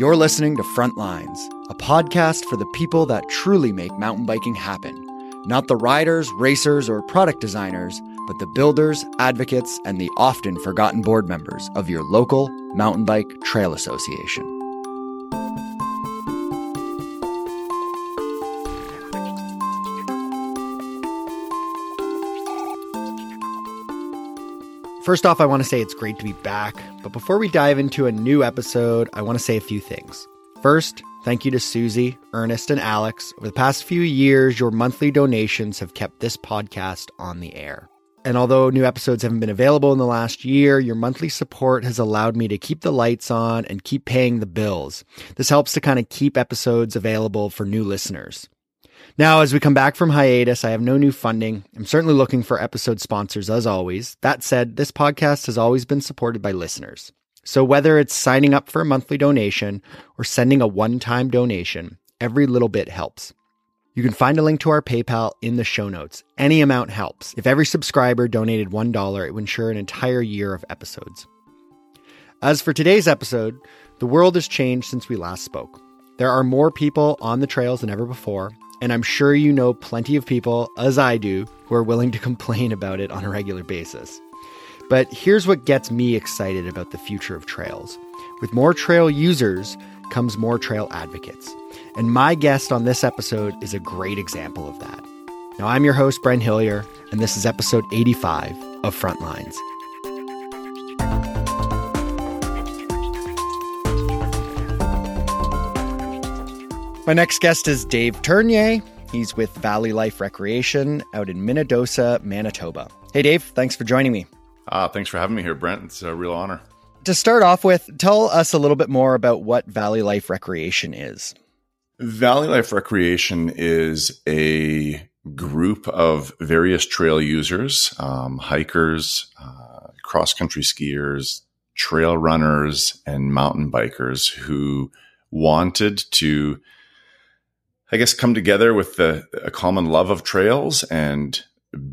You're listening to Frontlines, a podcast for the people that truly make mountain biking happen. Not the riders, racers, or product designers, but the builders, advocates, and the often forgotten board members of your local mountain bike trail association. First off, I want to say it's great to be back. But before we dive into a new episode, I want to say a few things. First, thank you to Susie, Ernest, and Alex. Over the past few years, your monthly donations have kept this podcast on the air. And although new episodes haven't been available in the last year, your monthly support has allowed me to keep the lights on and keep paying the bills. This helps to kind of keep episodes available for new listeners. Now, as we come back from hiatus, I have no new funding. I'm certainly looking for episode sponsors as always. That said, this podcast has always been supported by listeners. So whether it's signing up for a monthly donation or sending a one-time donation, every little bit helps. You can find a link to our PayPal in the show notes. Any amount helps. If every subscriber donated $1, it would ensure an entire year of episodes. As for today's episode, the world has changed since we last spoke. There are more people on the trails than ever before, and I'm sure you know plenty of people, as I do, who are willing to complain about it on a regular basis. But here's what gets me excited about the future of trails. With more trail users comes more trail advocates. And my guest on this episode is a great example of that. Now, I'm your host, Brent Hillier, and this is episode 85 of Frontlines. My next guest is Dave Tournier. He's with Valley Life Recreation out in Minnedosa, Manitoba. Hey, Dave, thanks for joining me. Uh, thanks for having me here, Brent. It's a real honor. To start off with, tell us a little bit more about what Valley Life Recreation is. Valley Life Recreation is a group of various trail users, um, hikers, uh, cross country skiers, trail runners, and mountain bikers who wanted to I guess, come together with the, a common love of trails and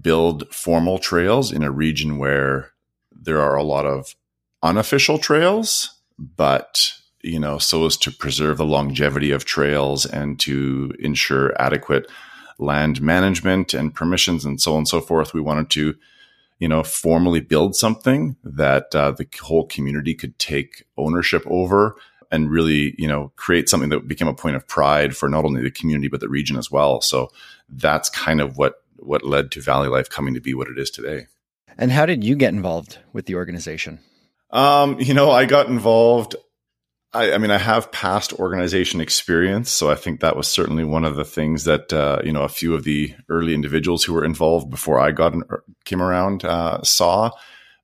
build formal trails in a region where there are a lot of unofficial trails, but you know, so as to preserve the longevity of trails and to ensure adequate land management and permissions and so on and so forth. We wanted to, you know, formally build something that uh, the whole community could take ownership over and really, you know, create something that became a point of pride for not only the community but the region as well. So that's kind of what what led to Valley Life coming to be what it is today. And how did you get involved with the organization? Um, you know, I got involved. I, I, mean, I have past organization experience, so I think that was certainly one of the things that uh, you know a few of the early individuals who were involved before I got er, came around uh, saw.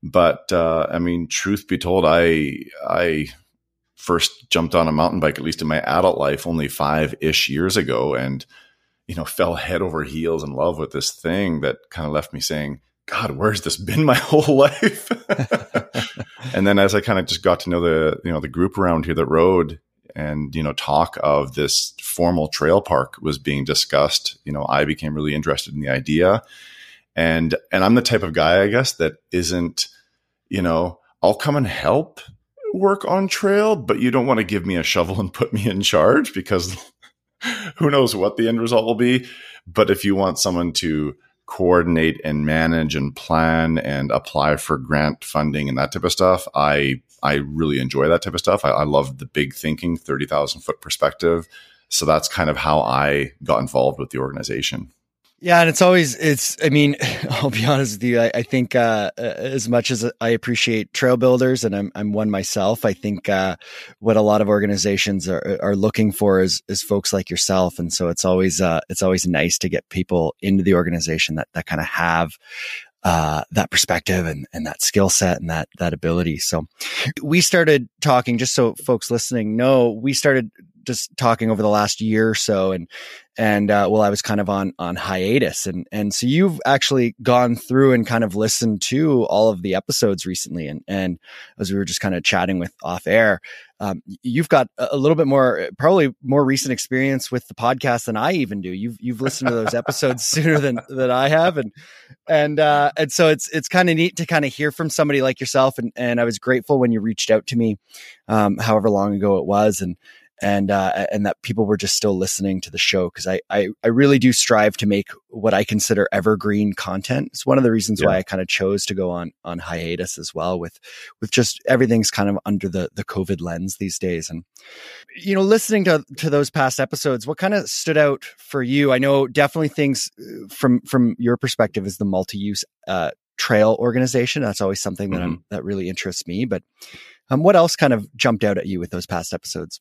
But uh, I mean, truth be told, I I first jumped on a mountain bike, at least in my adult life, only five ish years ago, and you know, fell head over heels in love with this thing that kind of left me saying, God, where's this been my whole life? and then as I kind of just got to know the, you know, the group around here that rode and, you know, talk of this formal trail park was being discussed, you know, I became really interested in the idea. And, and I'm the type of guy, I guess, that isn't, you know, I'll come and help work on trail, but you don't want to give me a shovel and put me in charge because who knows what the end result will be. But if you want someone to coordinate and manage and plan and apply for grant funding and that type of stuff, I I really enjoy that type of stuff. I, I love the big thinking, thirty thousand foot perspective. So that's kind of how I got involved with the organization. Yeah, and it's always it's. I mean, I'll be honest with you. I, I think uh, as much as I appreciate trail builders, and I'm I'm one myself. I think uh, what a lot of organizations are are looking for is is folks like yourself, and so it's always uh, it's always nice to get people into the organization that that kind of have uh, that perspective and, and that skill set and that that ability. So we started talking, just so folks listening know, we started just talking over the last year or so, and and uh, well, I was kind of on on hiatus, and and so you've actually gone through and kind of listened to all of the episodes recently, and and as we were just kind of chatting with off air, um, you've got a little bit more, probably more recent experience with the podcast than I even do. You've you've listened to those episodes sooner than than I have, and and uh, and so it's it's kind of neat to kind of hear from somebody like yourself, and and I was grateful when you reached out to me, um, however long ago it was, and and uh, and that people were just still listening to the show because I, I, I really do strive to make what I consider evergreen content. It's one of the reasons yeah. why I kind of chose to go on on hiatus as well with with just everything's kind of under the the COVID lens these days. And you know, listening to to those past episodes, what kind of stood out for you? I know definitely things uh, from from your perspective is the multi use uh, trail organization. That's always something that mm-hmm. that really interests me. But um, what else kind of jumped out at you with those past episodes?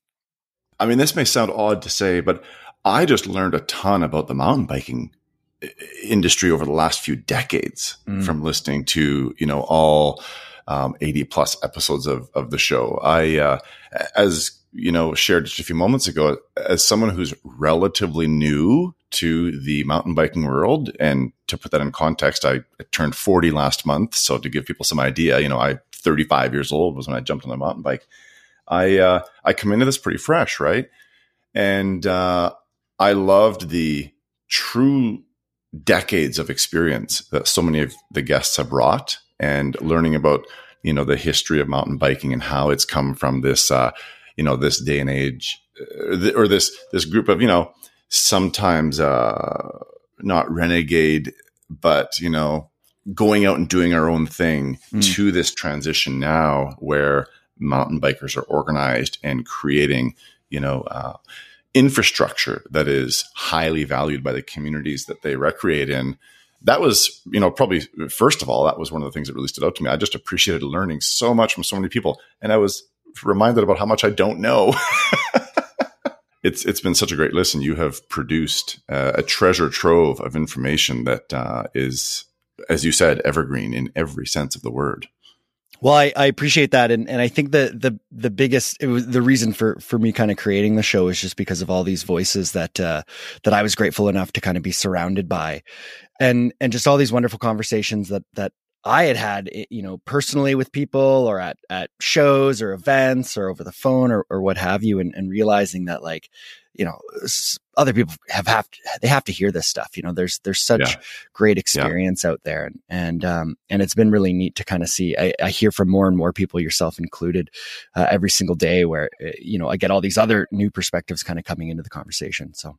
I mean, this may sound odd to say, but I just learned a ton about the mountain biking industry over the last few decades mm. from listening to, you know, all um, 80 plus episodes of, of the show. I, uh, as you know, shared just a few moments ago, as someone who's relatively new to the mountain biking world, and to put that in context, I, I turned 40 last month. So to give people some idea, you know, I 35 years old was when I jumped on a mountain bike. I uh, I come into this pretty fresh, right? And uh, I loved the true decades of experience that so many of the guests have brought, and learning about you know the history of mountain biking and how it's come from this uh, you know this day and age, uh, or this this group of you know sometimes uh, not renegade, but you know going out and doing our own thing mm. to this transition now where mountain bikers are organized and creating, you know, uh, infrastructure that is highly valued by the communities that they recreate in. That was, you know, probably first of all, that was one of the things that really stood out to me. I just appreciated learning so much from so many people, and I was reminded about how much I don't know. it's it's been such a great listen. You have produced uh, a treasure trove of information that uh, is, as you said, evergreen in every sense of the word. Well, I, I appreciate that, and and I think the the the biggest it was the reason for for me kind of creating the show is just because of all these voices that uh, that I was grateful enough to kind of be surrounded by, and and just all these wonderful conversations that that I had had, eh, you know, personally with people or at, at shows or events or over the phone or, or what have you. And, and realizing that like, you know, other people have have to, they have to hear this stuff. You know, there's there's such yeah. great experience yeah. out there, and and um and it's been really neat to kind of see. I, I, hear from more and more people, yourself included, uh, every single day, where uh, you know I get all these other new perspectives kind of coming into the conversation. So.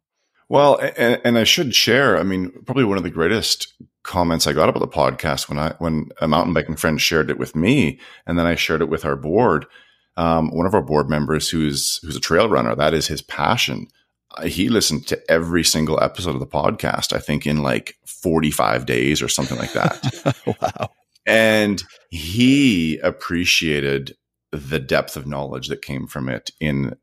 Well, and, and, I should share. I mean, probably one of the greatest comments I got about the podcast when I when a mountain biking friend shared it with me, and then I shared it with our board. Um, one of our board members, who's who's a trail runner, that is his passion he listened to every single episode of the podcast, I think in like 45 days or something like that. wow. And he appreciated the depth of knowledge that came from it in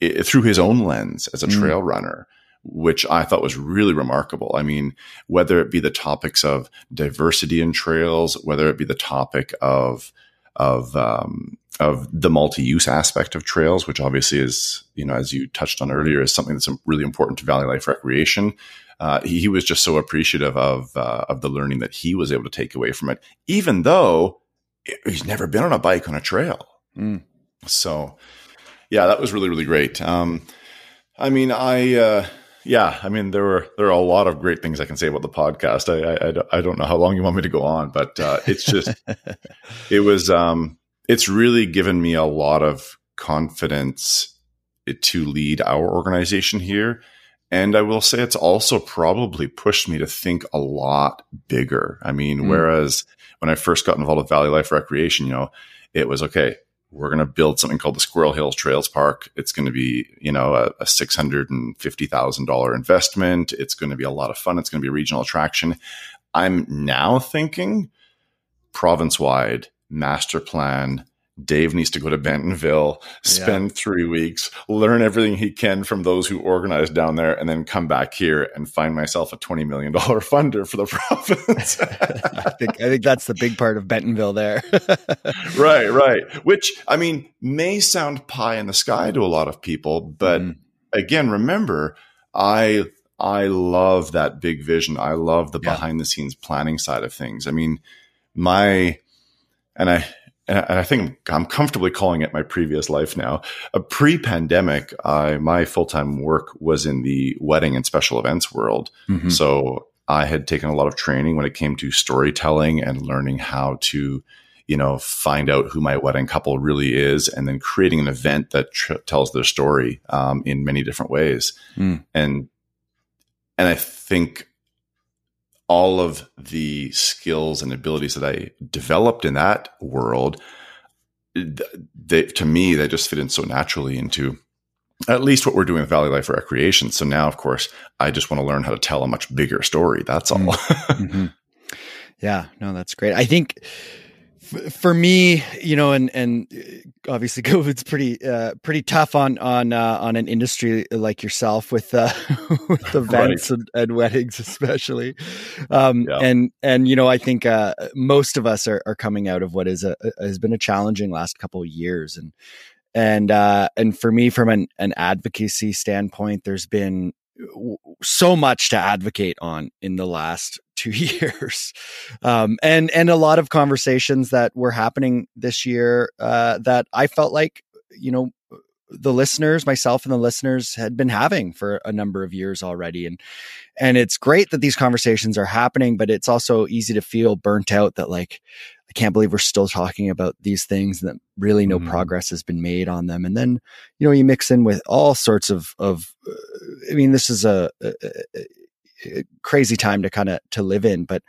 it, through his own lens as a mm. trail runner, which I thought was really remarkable. I mean, whether it be the topics of diversity in trails, whether it be the topic of of um, of the multi-use aspect of trails, which obviously is, you know, as you touched on earlier, is something that's really important to Valley Life Recreation. Uh, he, he, was just so appreciative of uh, of the learning that he was able to take away from it, even though he's never been on a bike on a trail. Mm. So, yeah, that was really really great. Um, I mean, I. Uh, yeah, I mean there were there are a lot of great things I can say about the podcast. I I, I don't know how long you want me to go on, but uh, it's just it was um, it's really given me a lot of confidence to lead our organization here. And I will say it's also probably pushed me to think a lot bigger. I mean, mm. whereas when I first got involved with Valley Life Recreation, you know, it was okay, we're going to build something called the Squirrel Hills Trails Park. It's going to be, you know, a, a $650,000 investment. It's going to be a lot of fun. It's going to be a regional attraction. I'm now thinking province wide master plan. Dave needs to go to Bentonville, spend yeah. three weeks, learn everything he can from those who organized down there, and then come back here and find myself a twenty million dollar funder for the province. I think I think that's the big part of Bentonville there. right, right. Which I mean may sound pie in the sky to a lot of people, but mm. again, remember, I I love that big vision. I love the Yeah. behind the scenes planning side of things. I mean, my and I and I think I'm comfortably calling it my previous life now. A pre-pandemic, I my full-time work was in the wedding and special events world. Mhm. So I had taken a lot of training when it came to storytelling and learning how to, you know, find out who my wedding couple really is, and then creating an event that tr- tells their story um, in many different ways. Mm. And and I think all of the skills and abilities that I developed in that world, they, to me, they just fit in so naturally into at least what we're doing with Valley Life Recreation. So now, of course, I just want to learn how to tell a much bigger story. That's all. Mhm. Yeah, no, that's great. I think for me, you know, and and uh, obviously COVID's pretty uh, pretty tough on on uh, on an industry like yourself with uh, with events and, and weddings, especially. Um, Yeah. And and you know, I think uh, most of us are, are coming out of what is a has been a challenging last couple of years, and and uh, and for me, from an an advocacy standpoint, there's been so much to advocate on in the last two years. Um, and and a lot of conversations that were happening this year uh, that i felt like you know the listeners myself and the listeners had been having for a number of years already. And and it's great that these conversations are happening but it's also easy to feel burnt out that like i can't believe we're still talking about these things and that really no Mhm. progress has been made on them. And then you know you mix in with all sorts of of uh, i mean this is a, a- a crazy time to kind of to live in but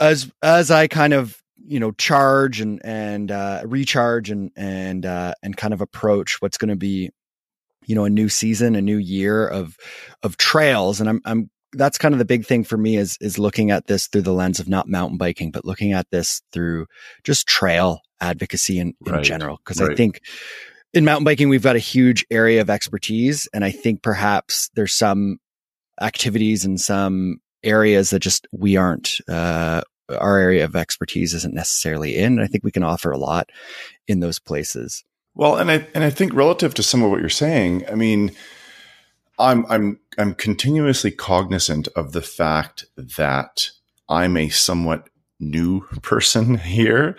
as as i kind of you know charge and and uh recharge and and uh and kind of approach what's going to be you know a new season a new year of of trails and i'm i'm that's kind of the big thing for me is is looking at this through the lens of not mountain biking but looking at this through just trail advocacy in, in Right, general because i think in mountain biking we've got a huge area of expertise and i think perhaps there's some activities and some areas that just we aren't uh our area of expertise isn't necessarily in. I think we can offer a lot in those places. Well, and I and I think relative to some of what you're saying, I mean, I'm I'm I'm continuously cognizant of the fact that I'm a somewhat new person here,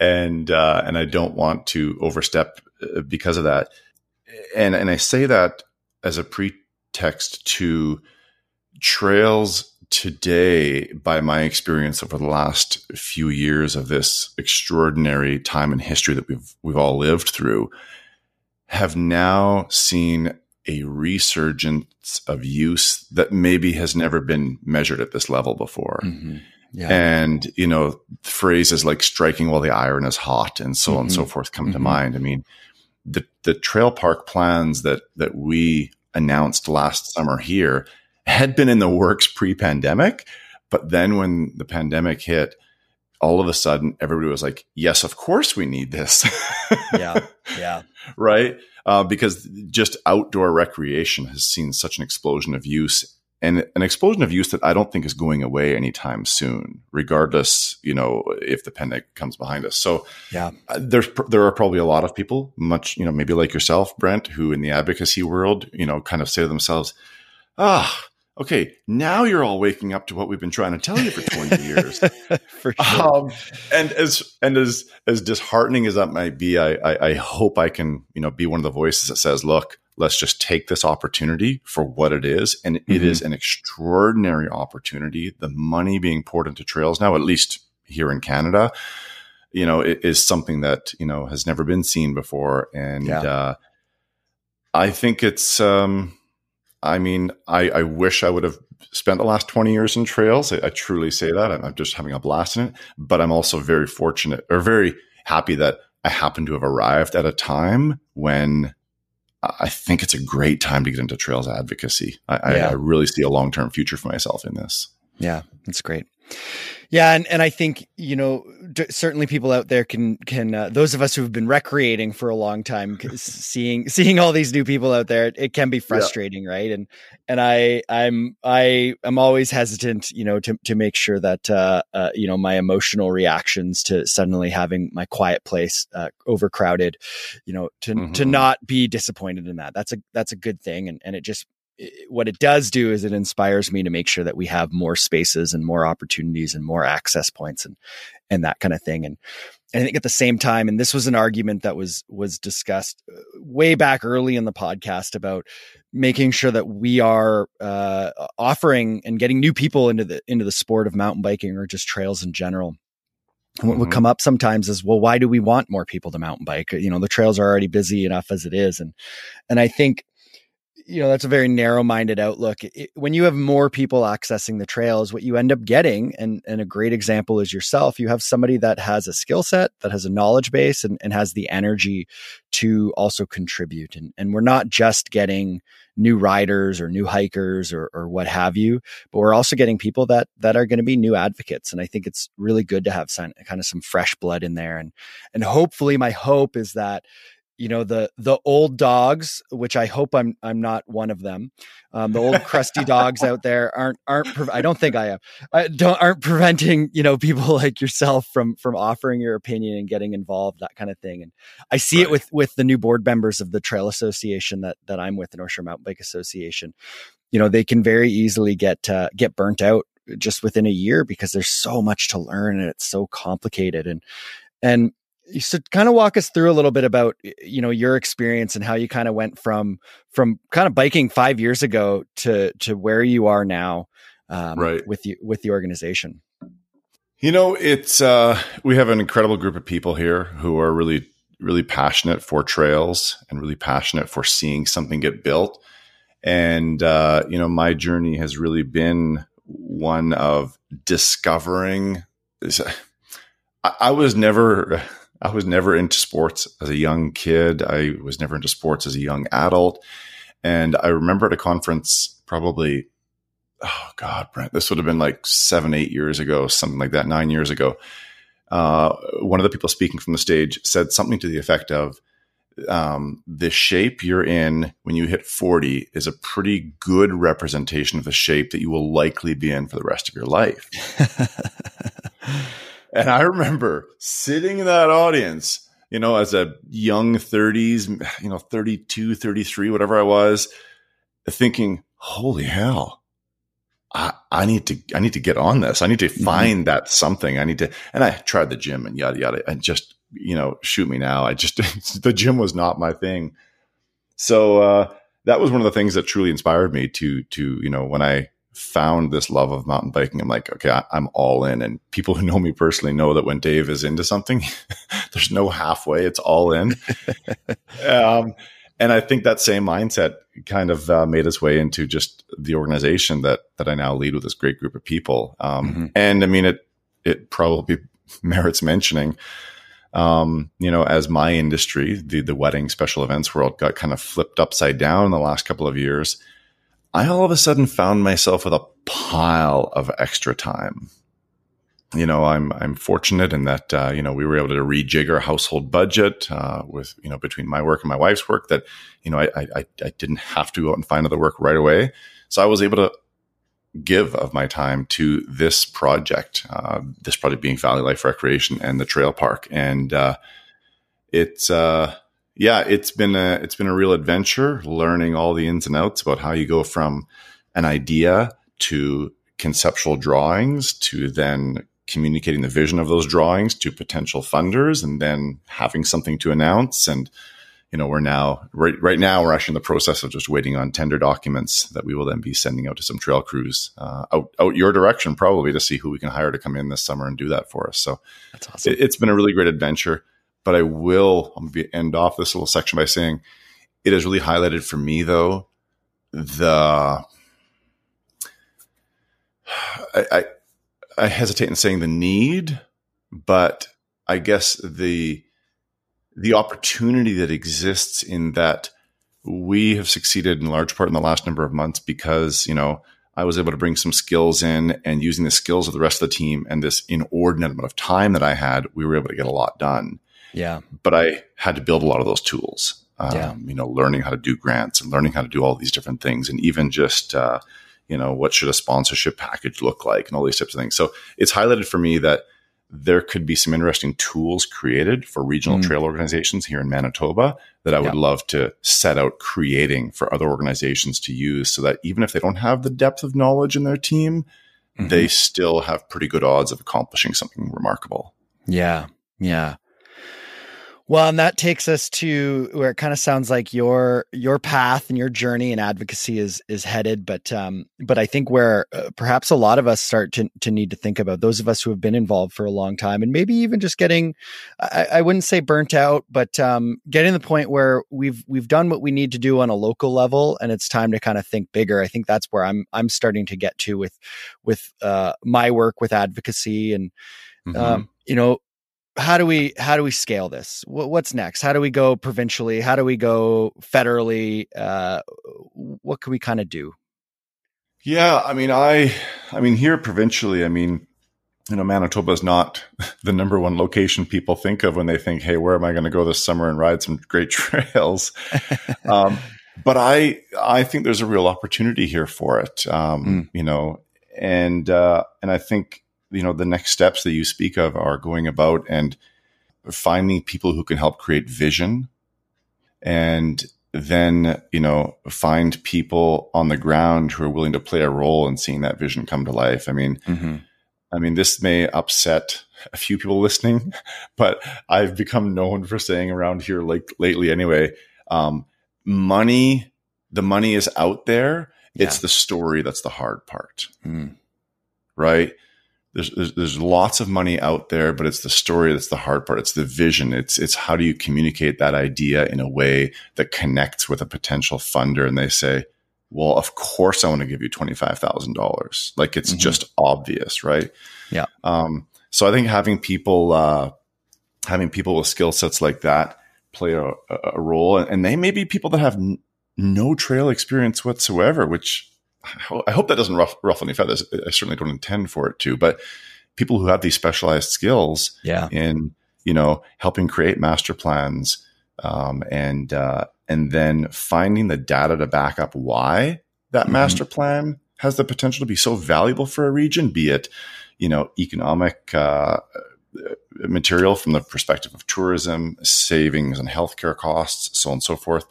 and uh, and I don't want to overstep uh, because of that, and and I say that as a pretext to trails today by my experience over the last few years of this extraordinary time in history that we've we've all lived through have now seen a resurgence of use that maybe has never been measured at this level before Yeah. and you know phrases like striking while the iron is hot and so on and so Mhm. forth come to Mhm. mind i mean the the trail park plans that that we announced last summer here had been in the works pre-pandemic but then when the pandemic hit all of a sudden everybody was like yes of course we need this yeah. Yeah. right? Uh, because just outdoor recreation has seen such an explosion of use and an explosion of use that I don't think is going away anytime soon, regardless, you know, if the pandemic comes behind us. So Yeah. uh, there's pr- there are probably a lot of people, much you know, maybe like yourself, Brent, who in the advocacy world, you know, kind of say to themselves, "Ah, okay, now you're all waking up to what we've been trying to tell you for 20 years." For sure. um, and as and as as disheartening as that might be, I, I I hope I can you know be one of the voices that says, "Look, let's just take this opportunity for what it is," and it Mhm. is an extraordinary opportunity. The money being poured into trails now, at least here in Canada, you know, it is something that you know has never been seen before, and Yeah. uh, I think it's. Um, I mean, I, I wish I would have spent the last 20 years in trails. I, I truly say that. I'm, I'm just having a blast in it. But I'm also very fortunate or very happy that I happen to have arrived at a time when I think it's a great time to get into trails advocacy. I, Yeah. I, I really see a long term future for myself in this. Yeah, that's great. Yeah, and, and I think you know d- certainly people out there can can uh, those of us who have been recreating for a long time seeing seeing all these new people out there it can be frustrating, yeah. right? And and I I'm I am always hesitant, you know, to to make sure that uh, uh, you know my emotional reactions to suddenly having my quiet place uh, overcrowded, you know, to mm-hmm. to not be disappointed in that. That's a that's a good thing, and and it just what it does do is it inspires me to make sure that we have more spaces and more opportunities and more access points and and that kind of thing and I think at the same time, and this was an argument that was was discussed uh, way back early in the podcast about making sure that we are uh, offering and getting new people into the into the sport of mountain biking or just trails in general. And what mm-hmm. would come up sometimes is, well, why do we want more people to mountain bike? You know, the trails are already busy enough as it is, and and I think you know that's a very narrow-minded outlook. It, when you have more people accessing the trails what you end up getting and and a great example is yourself you have somebody that has a skill set that has a knowledge base and, and has the energy to also contribute. And, and we're not just getting new riders or new hikers or, or what have you but we're also getting people that that are going to be new advocates. And i think it's really good to have some kind of some fresh blood in there. And and hopefully my hope is that you know the the old dogs which i hope i'm i'm not one of them um, the old crusty dogs out there aren't aren't pre- i don't think i am I don't aren't preventing you know people like yourself from from offering your opinion and getting involved that kind of thing and i see right. it with with the new board members of the trail association that that i'm with the north shore mountain bike association you know they can very easily get uh, get burnt out just within a year because there's so much to learn and it's so complicated and and so kind of walk us through a little bit about you know your experience and how you kind of went from from kind of biking five years ago to to where you are now um, right. with you with the organization. You know it's uh we have an incredible group of people here who are really really passionate for trails and really passionate for seeing something get built. And uh you know my journey has really been one of discovering I was never I was never into sports as a young kid. I was never into sports as a young adult. And I remember at a conference, probably, oh God, Brent, this would have been like seven, eight years ago, something like that, nine years ago. Uh, one of the people speaking from the stage said something to the effect of, um, the shape you're in when you hit 40 is a pretty good representation of the shape that you will likely be in for the rest of your life. And I remember sitting in that audience, you know, as a young 30s, you know, 32, 33, whatever I was, thinking, holy hell. I, I need to I need to get on this. I need to mm-hmm. find mm-hmm. that something. I need to and I tried the gym and yada yada and just, you know, shoot me now. I just the gym was not my thing. So uh that was one of the things that truly inspired me to to, you know, when I found this love of mountain biking, I'm like, okay, I, am all in. And people who know me personally know that when Dave is into something, there's no halfway; it's all in. um, and I think that same mindset kind of uh, made its way into just the organization that that I now lead with this great group of people. Um, mm-hmm. And I mean, it it probably merits mentioning. Um, you know, as my industry, the the wedding special events world got kind of flipped upside down in the last couple of years I all of a sudden found myself with a pile of extra time. You know, I'm I'm fortunate in that uh, you know we were able to rejig our household budget uh, with you know between my work and my wife's work that you know I, I I didn't have to go out and find other work right away, so I was able to give of my time to this project, uh, this project being Valley Life Recreation and the Trail Park, and uh, it's uh, yeah, it's been a it's been a real adventure learning all the ins and outs about how you go from an idea to conceptual drawings to then communicating the vision of those drawings to potential funders and then having something to announce. And you know we're now right right now we're actually in the process of just waiting on tender documents that we will then be sending out to some trail crews uh, out out your direction probably to see who we can hire to come in this summer and do that for us. So that's awesome. it, it's been a really great adventure but I will end off this little section by saying it has really highlighted for me though the I, I, I hesitate in saying the need, but I guess the the opportunity that exists in that we have succeeded in large part in the last number of months because you know I was able to bring some skills in and using the skills of the rest of the team and this inordinate amount of time that I had, we were able to get a lot done. Yeah. But I had to build a lot of those tools. Um, Yeah. You know, learning how to do grants and learning how to do all these different things, and even just uh, you know what should a sponsorship package look like, and all these types of things. So it's highlighted for me that there could be some interesting tools created for regional Mm. trail organizations here in Manitoba that I would Yeah. love to set out creating for other organizations to use, so that even if they don't have the depth of knowledge in their team, Mhm. they still have pretty good odds of accomplishing something remarkable. Yeah. Yeah. Well, and that takes us to where it kind of sounds like your your path and your journey and advocacy is is headed, but um, but I think where uh, perhaps a lot of us start to to need to think about those of us who have been involved for a long time, and maybe even just getting, I, I wouldn't say burnt out, but um, getting to the point where we've we've done what we need to do on a local level, and it's time to kind of think bigger. I think that's where I'm I'm starting to get to with with uh, my work with advocacy and Mhm. um, you know how do we how do we scale this what, what's next how do we go provincially how do we go federally uh, what can we kind of do Yeah, I mean, I, I mean, here provincially, I mean, you know, Manitoba is not the number one location people think of when they think, "Hey, where am I going to go this summer and ride some great trails?" um, but I, I think there's a real opportunity here for it. Um, Mm. You know, and uh, and I think you know the next steps that you speak of are going about and finding people who can help create vision and then you know find people on the ground who are willing to play a role in seeing that vision come to life. I mean i mean this may upset a few people listening but i've become known for saying around here like lately anyway. Um, money the money is out there. It's the story that's the hard part. Mm. right? There's, there's there's lots of money out there, but it's the story that's the hard part. It's the vision. It's it's how do you communicate that idea in a way that connects with a potential funder, and they say, "Well, of course, I want to give you twenty five thousand dollars." Like it's Mhm. just obvious, right? Yeah. Um, so I think having people uh, having people with skill sets like that play a, a role, and they may be people that have n- no trail experience whatsoever, which I hope that doesn't ruff, ruffle any feathers. I certainly don't intend for it to, but people who have these specialized skills yeah in, you know, helping create master plans, um, and, uh, and then finding the data to back up why that Mhm. master plan has the potential to be so valuable for a region, be it, you know, economic, uh, material from the perspective of tourism, savings and healthcare costs, so on and so forth.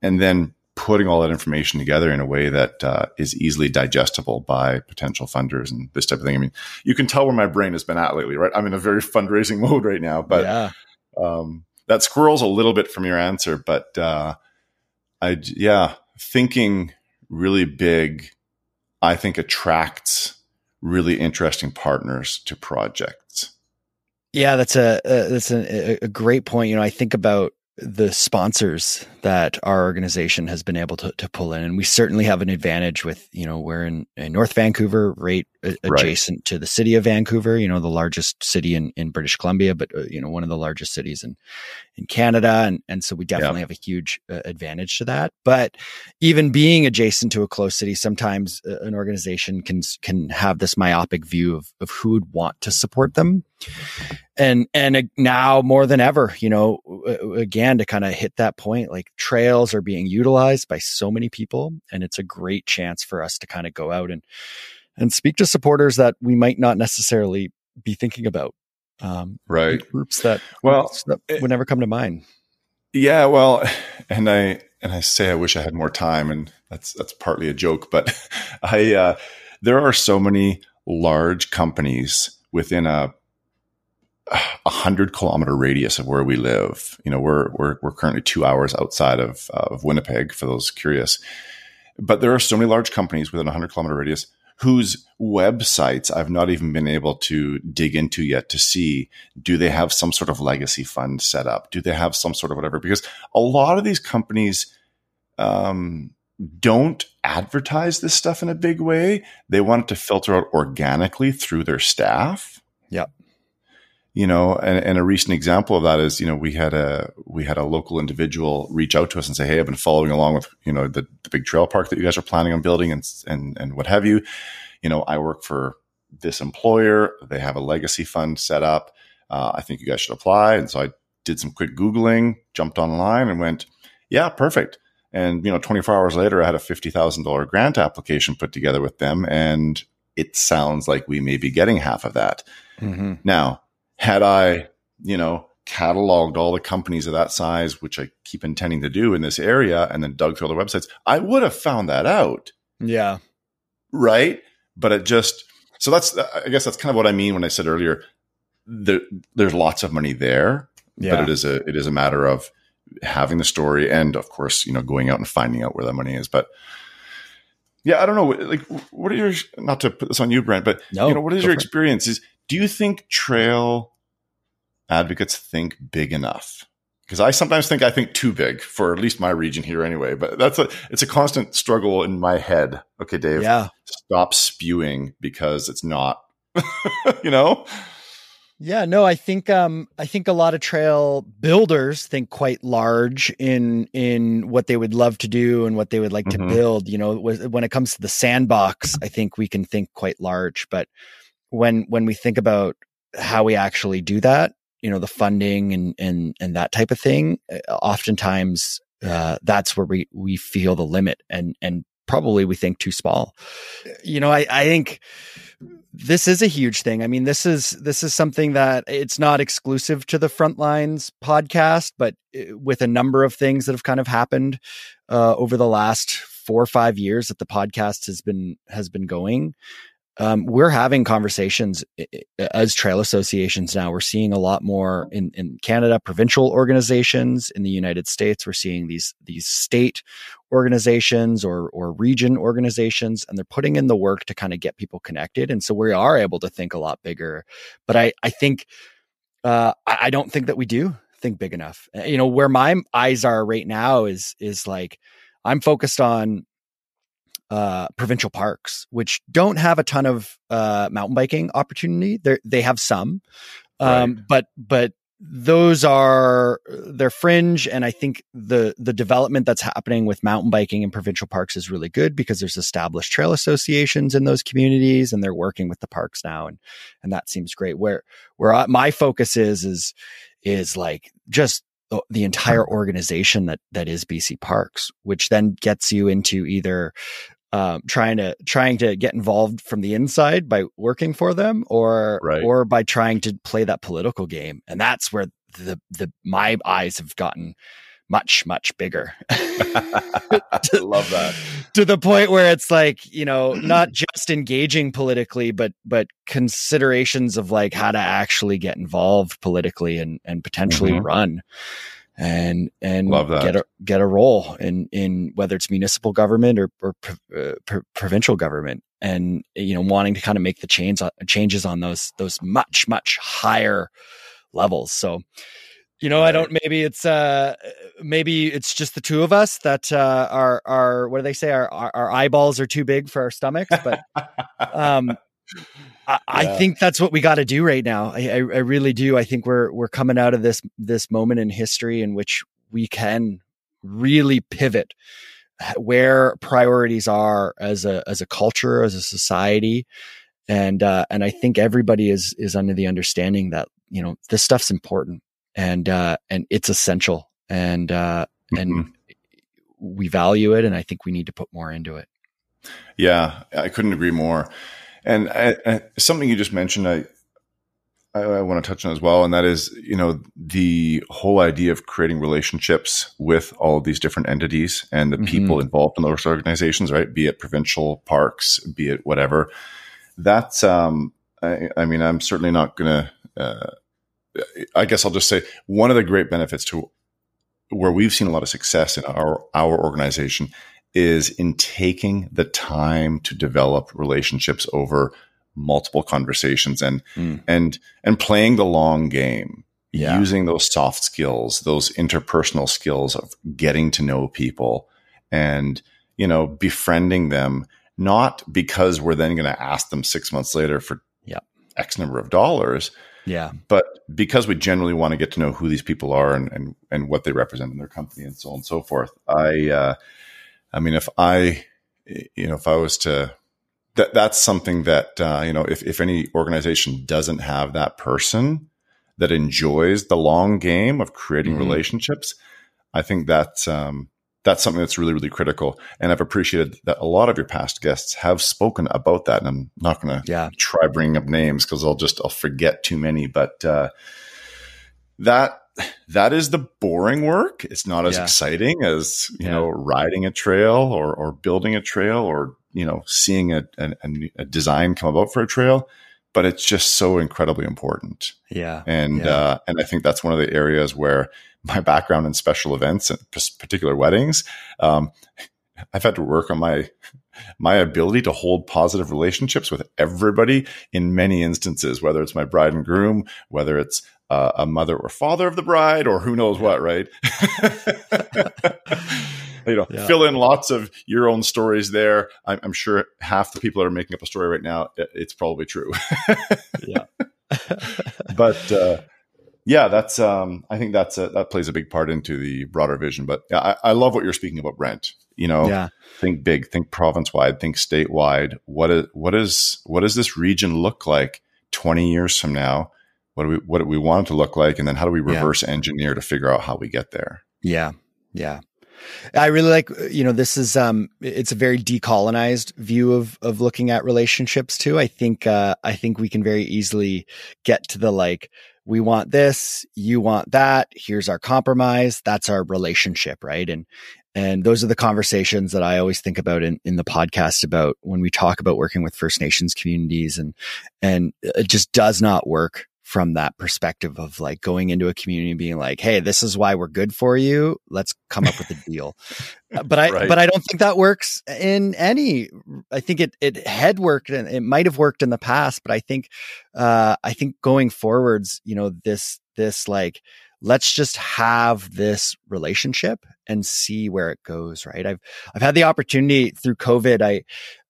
And then putting all that information together in a way that uh, is easily digestible by potential funders and this type of thing. I mean, you can tell where my brain has been at lately, right? I'm in a very fundraising mode right now, but yeah um, that squirrels a little bit from your answer. But uh, I, yeah, thinking really big, I think attracts really interesting partners to projects. yeah that's a, a that's a, a great point you know i think about the sponsors that our organization has been able to, to pull in. And we certainly have an advantage with you know we're in, in north vancouver right adjacent to the city of vancouver you know the largest city in, in british columbia but uh, you know one of the largest cities in in canada. And and so we definitely have a huge uh, advantage to that. But even being adjacent to a close city sometimes uh, an organization can can have this myopic view of of who would want to support them and and now more than ever you know again to kind of hit that point like trails are being utilized by so many people and it's a great chance for us to kind of go out and and speak to supporters that we might not necessarily be thinking about um Right. groups that Well, groups that it- would never come to mind Yeah, well, and I and I say I wish I had more time, and that's that's partly a joke, but I uh, there are so many large companies within a a hundred kilometer radius of where we live. You know, we're we're we're currently two hours outside of of Winnipeg for those curious, but there are so many large companies within a hundred kilometer radius whose websites I've not even been able to dig into yet to see do they have some sort of legacy fund set up? Do they have some sort of whatever? Because a lot of these companies um, don't advertise this stuff in a big way. They want it to filter out organically through their staff. Yep. You know, and, and a recent example of that is, you know, we had a we had a local individual reach out to us and say, "Hey, I've been following along with, you know, the, the big trail park that you guys are planning on building, and and and what have you. You know, I work for this employer. They have a legacy fund set up. Uh, I think you guys should apply." And so I did some quick googling, jumped online, and went, "Yeah, perfect." And you know, 24 hours later, I had a fifty thousand dollar grant application put together with them, and it sounds like we may be getting half of that. Mm-hmm. Now had I, you know, cataloged all the companies of that size, which I keep intending to do in this area, and then dug through all the websites, I would have found that out. Yeah. Right. But it just, so that's, I guess that's kind of what I mean when I said earlier, there, there's lots of money there, yeah. but it is a, it is a matter of having the story and of course, you know, going out and finding out where that money is. But yeah, I don't know. Like, what are your, not to put this on you, Brent, but no, you know, what is your experience? Do you think trail advocates think big enough? Because I sometimes think I think too big for at least my region here anyway. But that's a it's a constant struggle in my head. Okay, Dave. Yeah. Stop spewing because it's not. you know? Yeah, no, I think um I think a lot of trail builders think quite large in in what they would love to do and what they would like mm-hmm. to build, you know, when it comes to the sandbox, I think we can think quite large, but when when we think about how we actually do that, you know, the funding and and and that type of thing, uh, oftentimes uh, that's where we we feel the limit, and and probably we think too small. You know, I I think this is a huge thing. I mean, this is this is something that it's not exclusive to the Frontlines podcast, but uh, with a number of things that have kind of happened uh, over the last four or five years that the podcast has been has been going um, we're having conversations as trail associations now. We're seeing a lot more in, in Canada, provincial organizations. In the United States, we're seeing these these state organizations or or region organizations, and they're putting in the work to kind of get people connected. And so we are able to think a lot bigger. But I I think uh, I, don't think that we do think big enough. You know, where my eyes are right now is is like I'm focused on uh, provincial parks, which don't have a ton of uh, mountain biking opportunity. They they have some, um, right. but but those are they're fringe, and I think the the development that's happening with mountain biking in provincial parks is really good because there's established trail associations in those communities, and they're working with the parks now, and and that seems great. Where where I, my focus is is is like just the entire organization that that is BC Parks, which then gets you into either um, trying to trying to get involved from the inside by working for them or right. or by trying to play that political game and that's where the the my eyes have gotten much much bigger to, love that to the point where it's like you know not just engaging politically but but considerations of like how to actually get involved politically and and potentially mm-hmm. run and and get a get a role in in whether it's municipal government or, or uh, provincial government. And you know wanting to kind of make the change uh, changes on those those much much higher levels. So you know right. i don't maybe it's uh maybe it's just the two of us that uh are are what do they say? Our our, our eyeballs are too big for our stomachs but um I, I think that's what we got to do right now. I, I, I really do. I think we're we're coming out of this this moment in history in which we can really pivot where priorities are as a as a culture, as a society, and uh, and I think everybody is is under the understanding that you know this stuff's important and uh, and it's essential and uh, mm-hmm. and we value it, and I think we need to put more into it. Yeah, I couldn't agree more. And I, I, something you just mentioned, I, I, I want to touch on as well, and that is, you know, the whole idea of creating relationships with all of these different entities and the mm-hmm. people involved in those organizations, right? Be it provincial parks, be it whatever. That's, um, I, I mean, I'm certainly not going to. Uh, I guess I'll just say one of the great benefits to where we've seen a lot of success in our our organization is in taking the time to develop relationships over multiple conversations and mm. and and playing the long game yeah. using those soft skills those interpersonal skills of getting to know people and you know befriending them not because we're then going to ask them 6 months later for yeah. x number of dollars Yeah. But because we generally want to get to know who these people are and, and, and what they represent in their company and so on and so forth, I, uh, I mean, if I, you know, if I was to, that that's something that, uh, you know, if, if any organization doesn't have that person that enjoys the long game of creating mm-hmm. relationships, I think that's, um, that's something that's really, really critical. And I've appreciated that a lot of your past guests have spoken about that. And I'm not going to yeah. try bringing up names because I'll just, I'll forget too many, but, uh, that, that is the boring work. It's not as yeah. exciting as, you yeah. know, riding a trail or, or building a trail or, you know, seeing a, a, a design come about for a trail but it's just so incredibly important. Yeah. And, yeah. Uh, and I think that's one of the areas where my background in special events and particular weddings, um, I've had to work on my my ability to hold positive relationships with everybody in many instances, whether it's my bride and groom, whether it's uh, a mother or father of the bride, or who knows what, right? you know, yeah. fill in lots of your own stories there. I'm, I'm, sure half the people that are making up a story right now, it's probably true. yeah. but uh, yeah, that's um, I think that's a, that plays a big part into the broader vision. But yeah, I, I love what you're speaking about, Brent. You know, yeah. think big, think province wide, think statewide. What is what is what does this region look like 20 years from now? What do we what do we want it to look like, and then how do we reverse yeah. engineer to figure out how we get there? Yeah, yeah. I really like, you know, this is, um, it's a very decolonized view of, of looking at relationships too. I think, uh, I think we can very easily get to the like, we want this, you want that. Here's our compromise. That's our relationship. Right. And, and those are the conversations that I always think about in, in the podcast about when we talk about working with First Nations communities and, and it just does not work from that perspective of like going into a community and being like, Hey, this is why we're good for you. Let's come up with a deal. Uh, but I, right. but I don't think that works in any, I think it, it had worked and it might have worked in the past, but I think, uh, I think going forwards, you know, this, this like, let's just have this relationship and see where it goes. Right. I've, I've had the opportunity through COVID. I,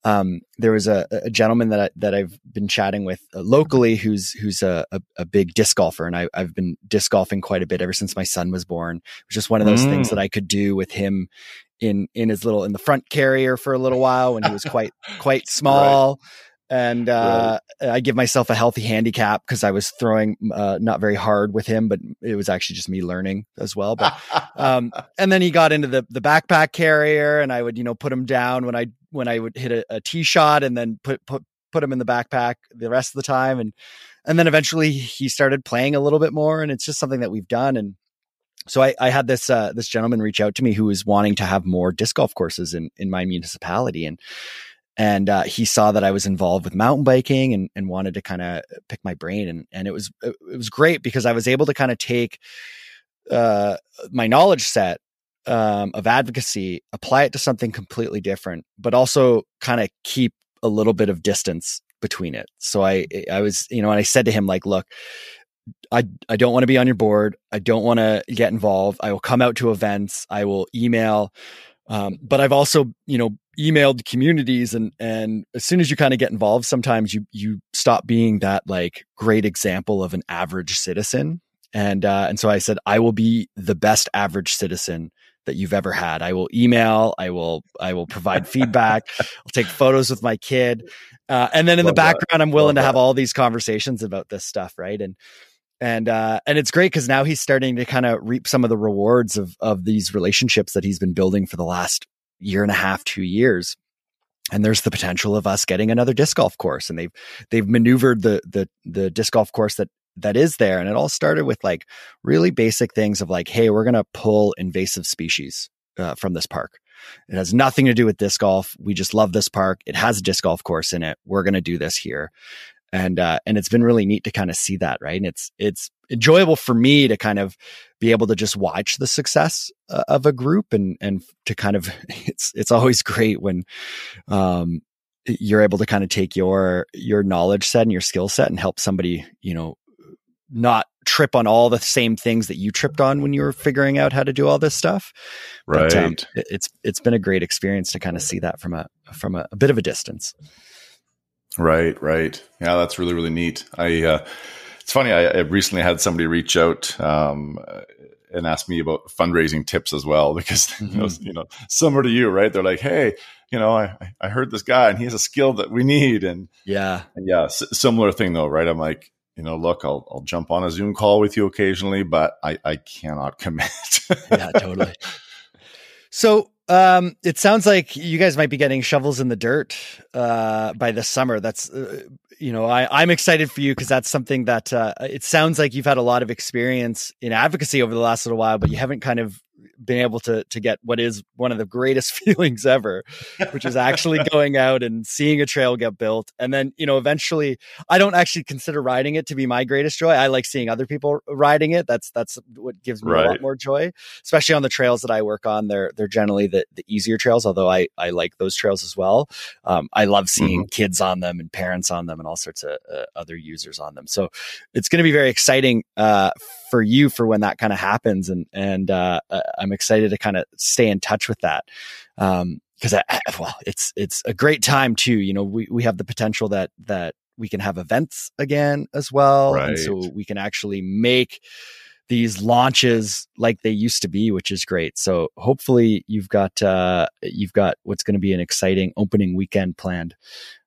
um, there was a, a, gentleman that I, that I've been chatting with uh, locally who's who's a, a, a, big disc golfer, and I, have been disc golfing quite a bit ever since my son was born. It was just one of those mm. things that I could do with him in in his little in the front carrier for a little while when he was quite quite small. Right and uh, right. I give myself a healthy handicap because I was throwing uh, not very hard with him, but it was actually just me learning as well. But um, and then he got into the the backpack carrier, and I would you know put him down when I when I would hit a, a tee shot, and then put put put him in the backpack the rest of the time, and and then eventually he started playing a little bit more, and it's just something that we've done and. So I, I had this uh, this gentleman reach out to me who was wanting to have more disc golf courses in in my municipality, and and uh, he saw that I was involved with mountain biking and, and wanted to kind of pick my brain and and it was it was great because I was able to kind of take uh, my knowledge set um, of advocacy, apply it to something completely different, but also kind of keep a little bit of distance between it. So I I was you know and I said to him like, look. I, I don't want to be on your board. I don't want to get involved. I will come out to events. I will email. Um, but I've also, you know, emailed communities and and as soon as you kind of get involved sometimes you you stop being that like great example of an average citizen and uh and so i said i will be the best average citizen that you've ever had i will email i will i will provide feedback i'll take photos with my kid uh, and then in Love the background that. i'm willing Love to have that. all these conversations about this stuff right and and uh and it's great because now he's starting to kind of reap some of the rewards of of these relationships that he's been building for the last year and a half, two years. And there's the potential of us getting another disc golf course. And they've they've maneuvered the the the disc golf course that that is there. And it all started with like really basic things of like, hey, we're gonna pull invasive species uh, from this park. It has nothing to do with disc golf. We just love this park. It has a disc golf course in it. We're going to do this here. And, uh, and it's been really neat to kind of see that. Right. And it's, it's enjoyable for me to kind of be able to just watch the success uh, of a group and and to kind of it's it's always great when um you're able to kind of take your your knowledge set and your skill set and help somebody you know not trip on all the same things that you tripped on when you were figuring out how to do all this stuff right but, um, it's it's been a great experience to kind of see that from a from a, a bit of a distance right right yeah that's really really neat i uh it's funny. I, I, recently had somebody reach out um, and ask me about fundraising tips as well because mm-hmm. you, know, you know, similar to you, right? They're like, "Hey, you know, I I heard this guy and he has a skill that we need," and yeah, and yeah, s- similar thing though, right? I'm like, you know, look, I'll I'll jump on a Zoom call with you occasionally, but I I cannot commit. yeah, totally. So um, it sounds like you guys might be getting shovels in the dirt uh, by the summer. That's uh, you know I, I'm excited for you because that's something that uh, it sounds like you've had a lot of experience in advocacy over the last little while, but you haven't kind of been able to to get what is one of the greatest feelings ever, which is actually going out and seeing a trail get built. And then, you know, eventually I don't actually consider riding it to be my greatest joy. I like seeing other people riding it. That's that's what gives me right. a lot more joy, especially on the trails that I work on. They're they're generally the, the easier trails, although I I like those trails as well. Um, I love seeing mm-hmm. kids on them and parents on them and all sorts of uh, other users on them. So it's going to be very exciting uh, for you for when that kind of happens. And, and, uh, uh, I'm excited to kind of stay in touch with that. Um, cause I, well, it's, it's a great time too. You know, we, we have the potential that, that we can have events again as well. Right. And so we can actually make, these launches like they used to be, which is great. So hopefully you've got uh, you've got what's going to be an exciting opening weekend planned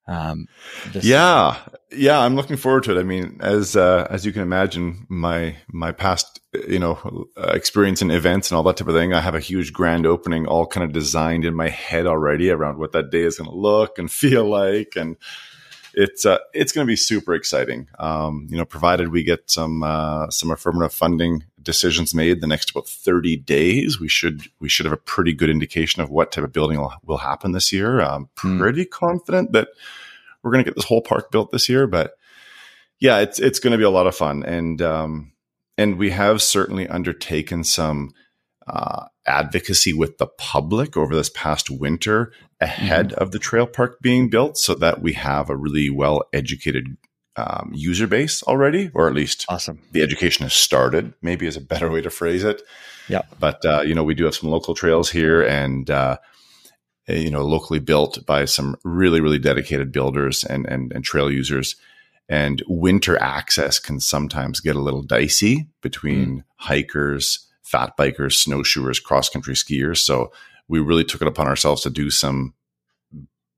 um, yeah, yeah, I'm looking forward to it. I mean, as uh, as you can imagine, my my past you know uh, experience in events and all that type of thing, I have a huge grand opening all kind of designed in my head already around what that day is going to look and feel like, and it's uh, it's going to be super exciting. Um, you know, provided we get some uh, some affirmative funding decisions made the next about 30 days, we should we should have a pretty good indication of what type of building will, will happen this year. I'm hmm. pretty mm. confident that we're going to get this whole park built this year, but yeah, it's it's going to be a lot of fun, and um, and we have certainly undertaken some uh, advocacy with the public over this past winter ahead mm. of the trail park being built, so that we have a really well educated um, user base already, or at least awesome. The education has started. Maybe is a better way to phrase it. Yeah. But uh, you know, we do have some local trails here, and uh, you know, locally built by some really, really dedicated builders and and, and trail users. And winter access can sometimes get a little dicey between mm. hikers, fat bikers, snowshoers, cross country skiers. So we really took it upon ourselves to do some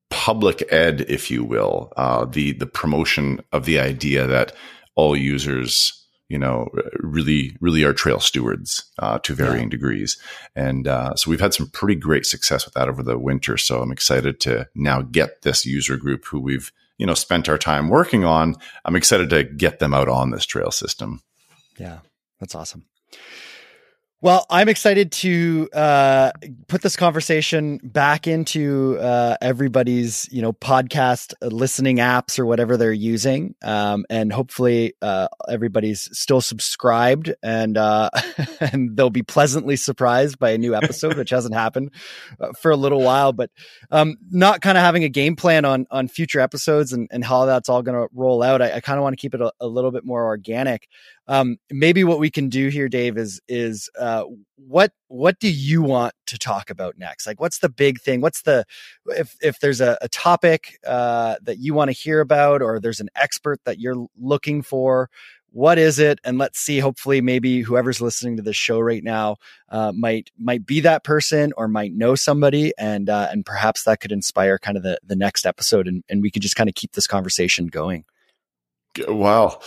public ed, if you will, uh, the the promotion of the idea that all users, you know, really really are trail stewards uh, to varying yeah. degrees, and uh, so we've had some pretty great success with that over the winter. So I'm excited to now get this user group who we've you know spent our time working on. I'm excited to get them out on this trail system. Yeah, that's awesome. Well, I'm excited to uh, put this conversation back into uh, everybody's, you know, podcast listening apps or whatever they're using, um, and hopefully uh, everybody's still subscribed and uh, and they'll be pleasantly surprised by a new episode, which hasn't happened uh, for a little while. But um, not kind of having a game plan on on future episodes and, and how that's all going to roll out. I, I kind of want to keep it a, a little bit more organic um, maybe what we can do here, Dave, is is uh, what what do you want to talk about next? Like, what's the big thing? What's the if if there's a, a topic uh, that you want to hear about, or there's an expert that you're looking for? What is it? And let's see. Hopefully, maybe whoever's listening to this show right now uh, might might be that person, or might know somebody, and uh, and perhaps that could inspire kind of the the next episode, and and we could just kind of keep this conversation going. Wow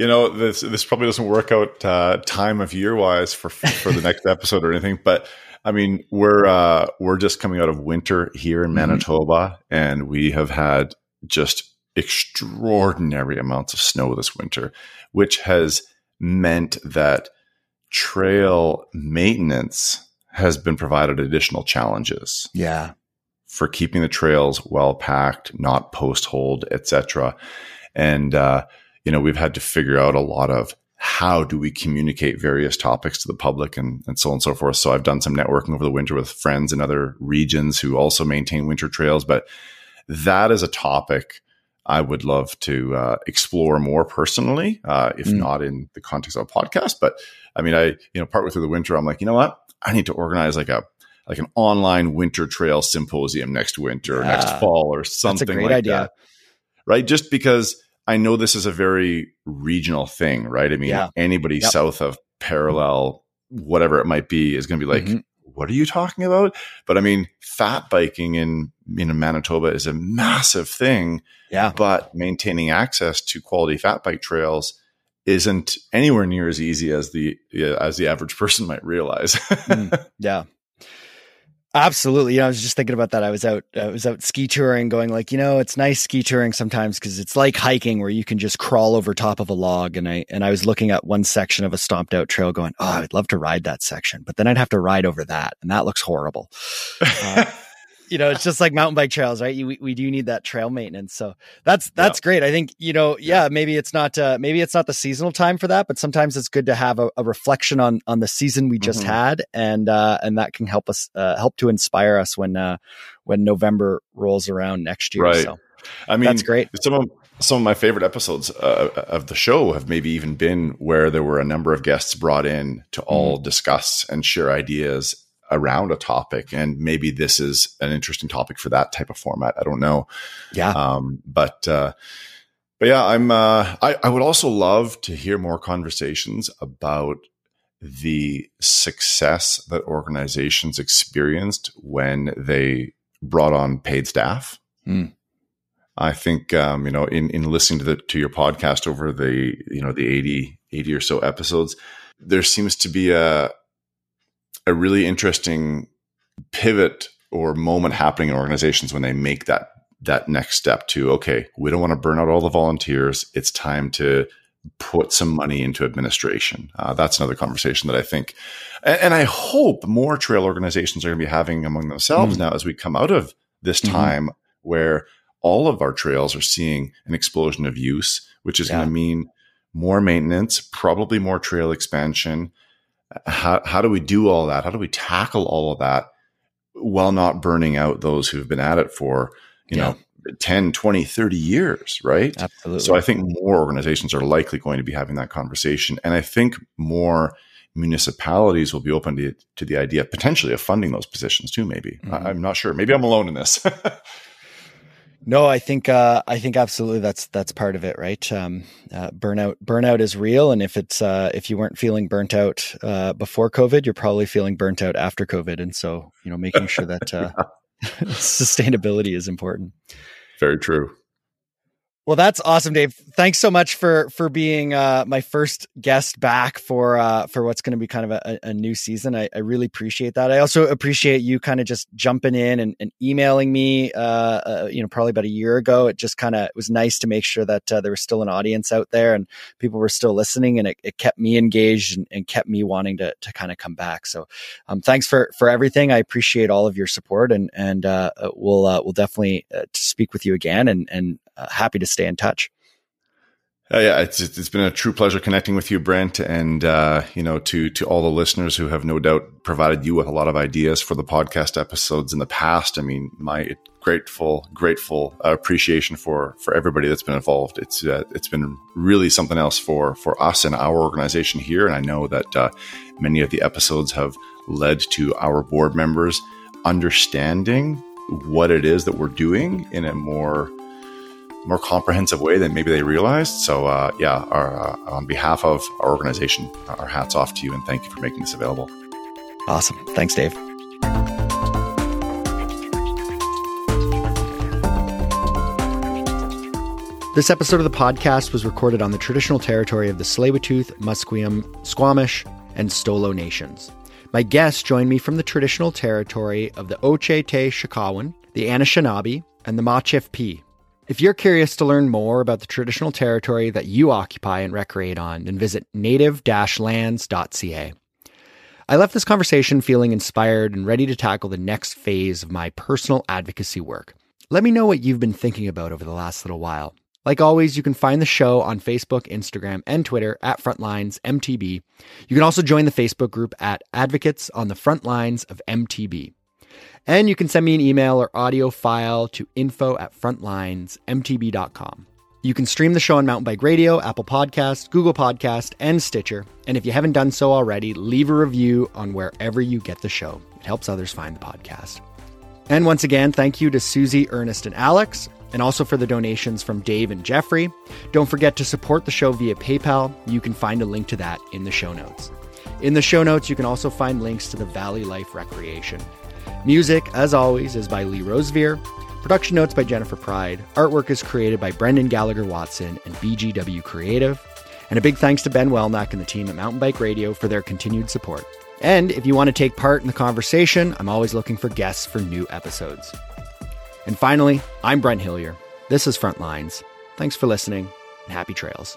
you know this this probably doesn't work out uh, time of year wise for for the next episode or anything but i mean we're uh, we're just coming out of winter here in mm-hmm. manitoba mm-hmm. and we have had just extraordinary amounts of snow this winter which has meant that trail maintenance has been provided additional challenges yeah for keeping the trails well packed not post hold etc and uh, you know, we've had to figure out a lot of how do we communicate various topics to the public and, and so on and so forth. So I've done some networking over the winter with friends in other regions who also maintain winter trails, but that is a topic I would love to uh, explore more personally, uh, if mm. not in the context of a podcast. But I mean, I you know, partway through the winter, I'm like, you know what? I need to organize like a like an online winter trail symposium next winter, yeah. or next fall, or something like idea. that. Right? Just because I know this is a very regional thing, right? I mean, Yeah. anybody Yep. south of parallel, whatever it might be, is going to be like, Mhm. what are you talking about? But I mean, fat biking in, in Manitoba is a massive thing, Yeah. but maintaining access to quality fat bike trails isn't anywhere near as easy as the as the average person might realize. Mm. Yeah. Absolutely. You know, I was just thinking about that. I was out, I was out ski touring going like, you know, it's nice ski touring sometimes because it's like hiking where you can just crawl over top of a log. And I, and I was looking at one section of a stomped out trail going, Oh, I'd love to ride that section, but then I'd have to ride over that. And that looks horrible. Uh, you know, it's just like mountain bike trails, right? You, we, we do need that trail maintenance. So that's, that's great. I think, you know, yeah, maybe it's not, uh, maybe it's not the seasonal time for that, but sometimes it's good to have a, a reflection on, on the season we just Mhm. had. And, uh, and that can help us, uh, help to inspire us when, uh, when November rolls around next year. Right. So I mean, that's great. some of some of my favorite episodes uh, of the show have maybe even been where there were a number of guests brought in to all Mm-hmm. discuss and share ideas around a topic and maybe this is an interesting topic for that type of format i don't know Yeah. um, but uh, but yeah i'm uh, I, I would also love to hear more conversations about the success that organizations experienced when they brought on paid staff Hmm. I think um, you know in in listening to the to your podcast over the you know the 80, 80 or so episodes, there seems to be a a really interesting pivot or moment happening in organizations when they make that that next step to okay, we don't want to burn out all the volunteers. It's time to put some money into administration. Uh, that's another conversation that I think, and, and I hope more trail organizations are going to be having among themselves Mm. now as we come out of this Mhm. time where all of our trails are seeing an explosion of use, which is Yeah. going to mean more maintenance, probably more trail expansion. How, how do we do all that? How do we tackle all of that while not burning out those who've been at it for, you Yeah. know, 10, 20, 30 years, right? Absolutely. So I think more organizations are likely going to be having that conversation. And I think more municipalities will be open to, to the idea potentially of funding those positions too, maybe. Mhm. I, I'm not sure. Maybe I'm alone in this. No, I think uh, I think absolutely that's that's part of it, right? Um, uh, burnout burnout is real, and if it's uh, if you weren't feeling burnt out uh, before COVID, you're probably feeling burnt out after COVID, and so you know making sure that uh, sustainability is important. Very true. Well, that's awesome, Dave. Thanks so much for for being uh, my first guest back for uh, for what's going to be kind of a, a new season. I, I really appreciate that. I also appreciate you kind of just jumping in and, and emailing me. Uh, uh, you know, probably about a year ago. It just kind of was nice to make sure that uh, there was still an audience out there and people were still listening, and it, it kept me engaged and, and kept me wanting to to kind of come back. So, um, thanks for for everything. I appreciate all of your support, and and uh, we'll we'll definitely speak with you again, and and happy to stay in touch. Uh, yeah, it's it's been a true pleasure connecting with you, Brent, and uh, you know to to all the listeners who have no doubt provided you with a lot of ideas for the podcast episodes in the past. I mean, my grateful grateful appreciation for for everybody that's been involved. It's uh, it's been really something else for for us and our organization here, and I know that uh, many of the episodes have led to our board members understanding what it is that we're doing in a more more comprehensive way than maybe they realized. So, uh, yeah, our, uh, on behalf of our organization, our hats off to you and thank you for making this available. Awesome. Thanks, Dave. This episode of the podcast was recorded on the traditional territory of the Tsleil-Waututh, Musqueam, Squamish, and Stolo nations. My guests joined me from the traditional territory of the Oceti Sakowin, the Anishinaabe, and the Michif If you're curious to learn more about the traditional territory that you occupy and recreate on, then visit native-lands.ca. I left this conversation feeling inspired and ready to tackle the next phase of my personal advocacy work. Let me know what you've been thinking about over the last little while. Like always, you can find the show on Facebook, Instagram, and Twitter at Frontlines MTB. You can also join the Facebook group at Advocates on the Front Lines of MTB. And you can send me an email or audio file to info at frontlinesmtb.com. You can stream the show on Mountain Bike Radio, Apple Podcast, Google Podcast, and Stitcher. And if you haven't done so already, leave a review on wherever you get the show. It helps others find the podcast. And once again, thank you to Susie, Ernest, and Alex. and also for the donations from Dave and Jeffrey. Don't forget to support the show via PayPal. You can find a link to that in the show notes. In the show notes, you can also find links to the Valley Life Recreation. Music, as always, is by Lee Rosevere. Production notes by Jennifer Pride. Artwork is created by Brendan Gallagher Watson and BGW Creative. And a big thanks to Ben Welnak and the team at Mountain Bike Radio for their continued support. And if you want to take part in the conversation, I'm always looking for guests for new episodes. And finally, I'm Brent Hillier. This is Frontlines. Thanks for listening and happy trails.